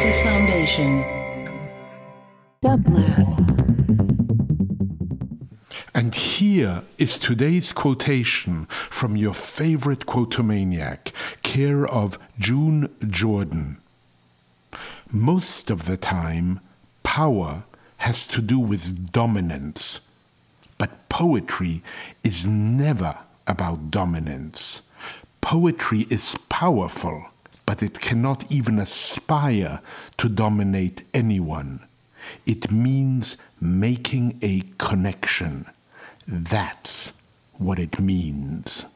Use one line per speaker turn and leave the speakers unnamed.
Genesis Foundation.
And here is today's quotation from your favorite quotomaniac, care of June Jordan. Most of the time, power has to do with dominance, but poetry is never about dominance. Poetry is powerful, but it cannot even aspire to dominate anyone. It means making a connection. That's what it means.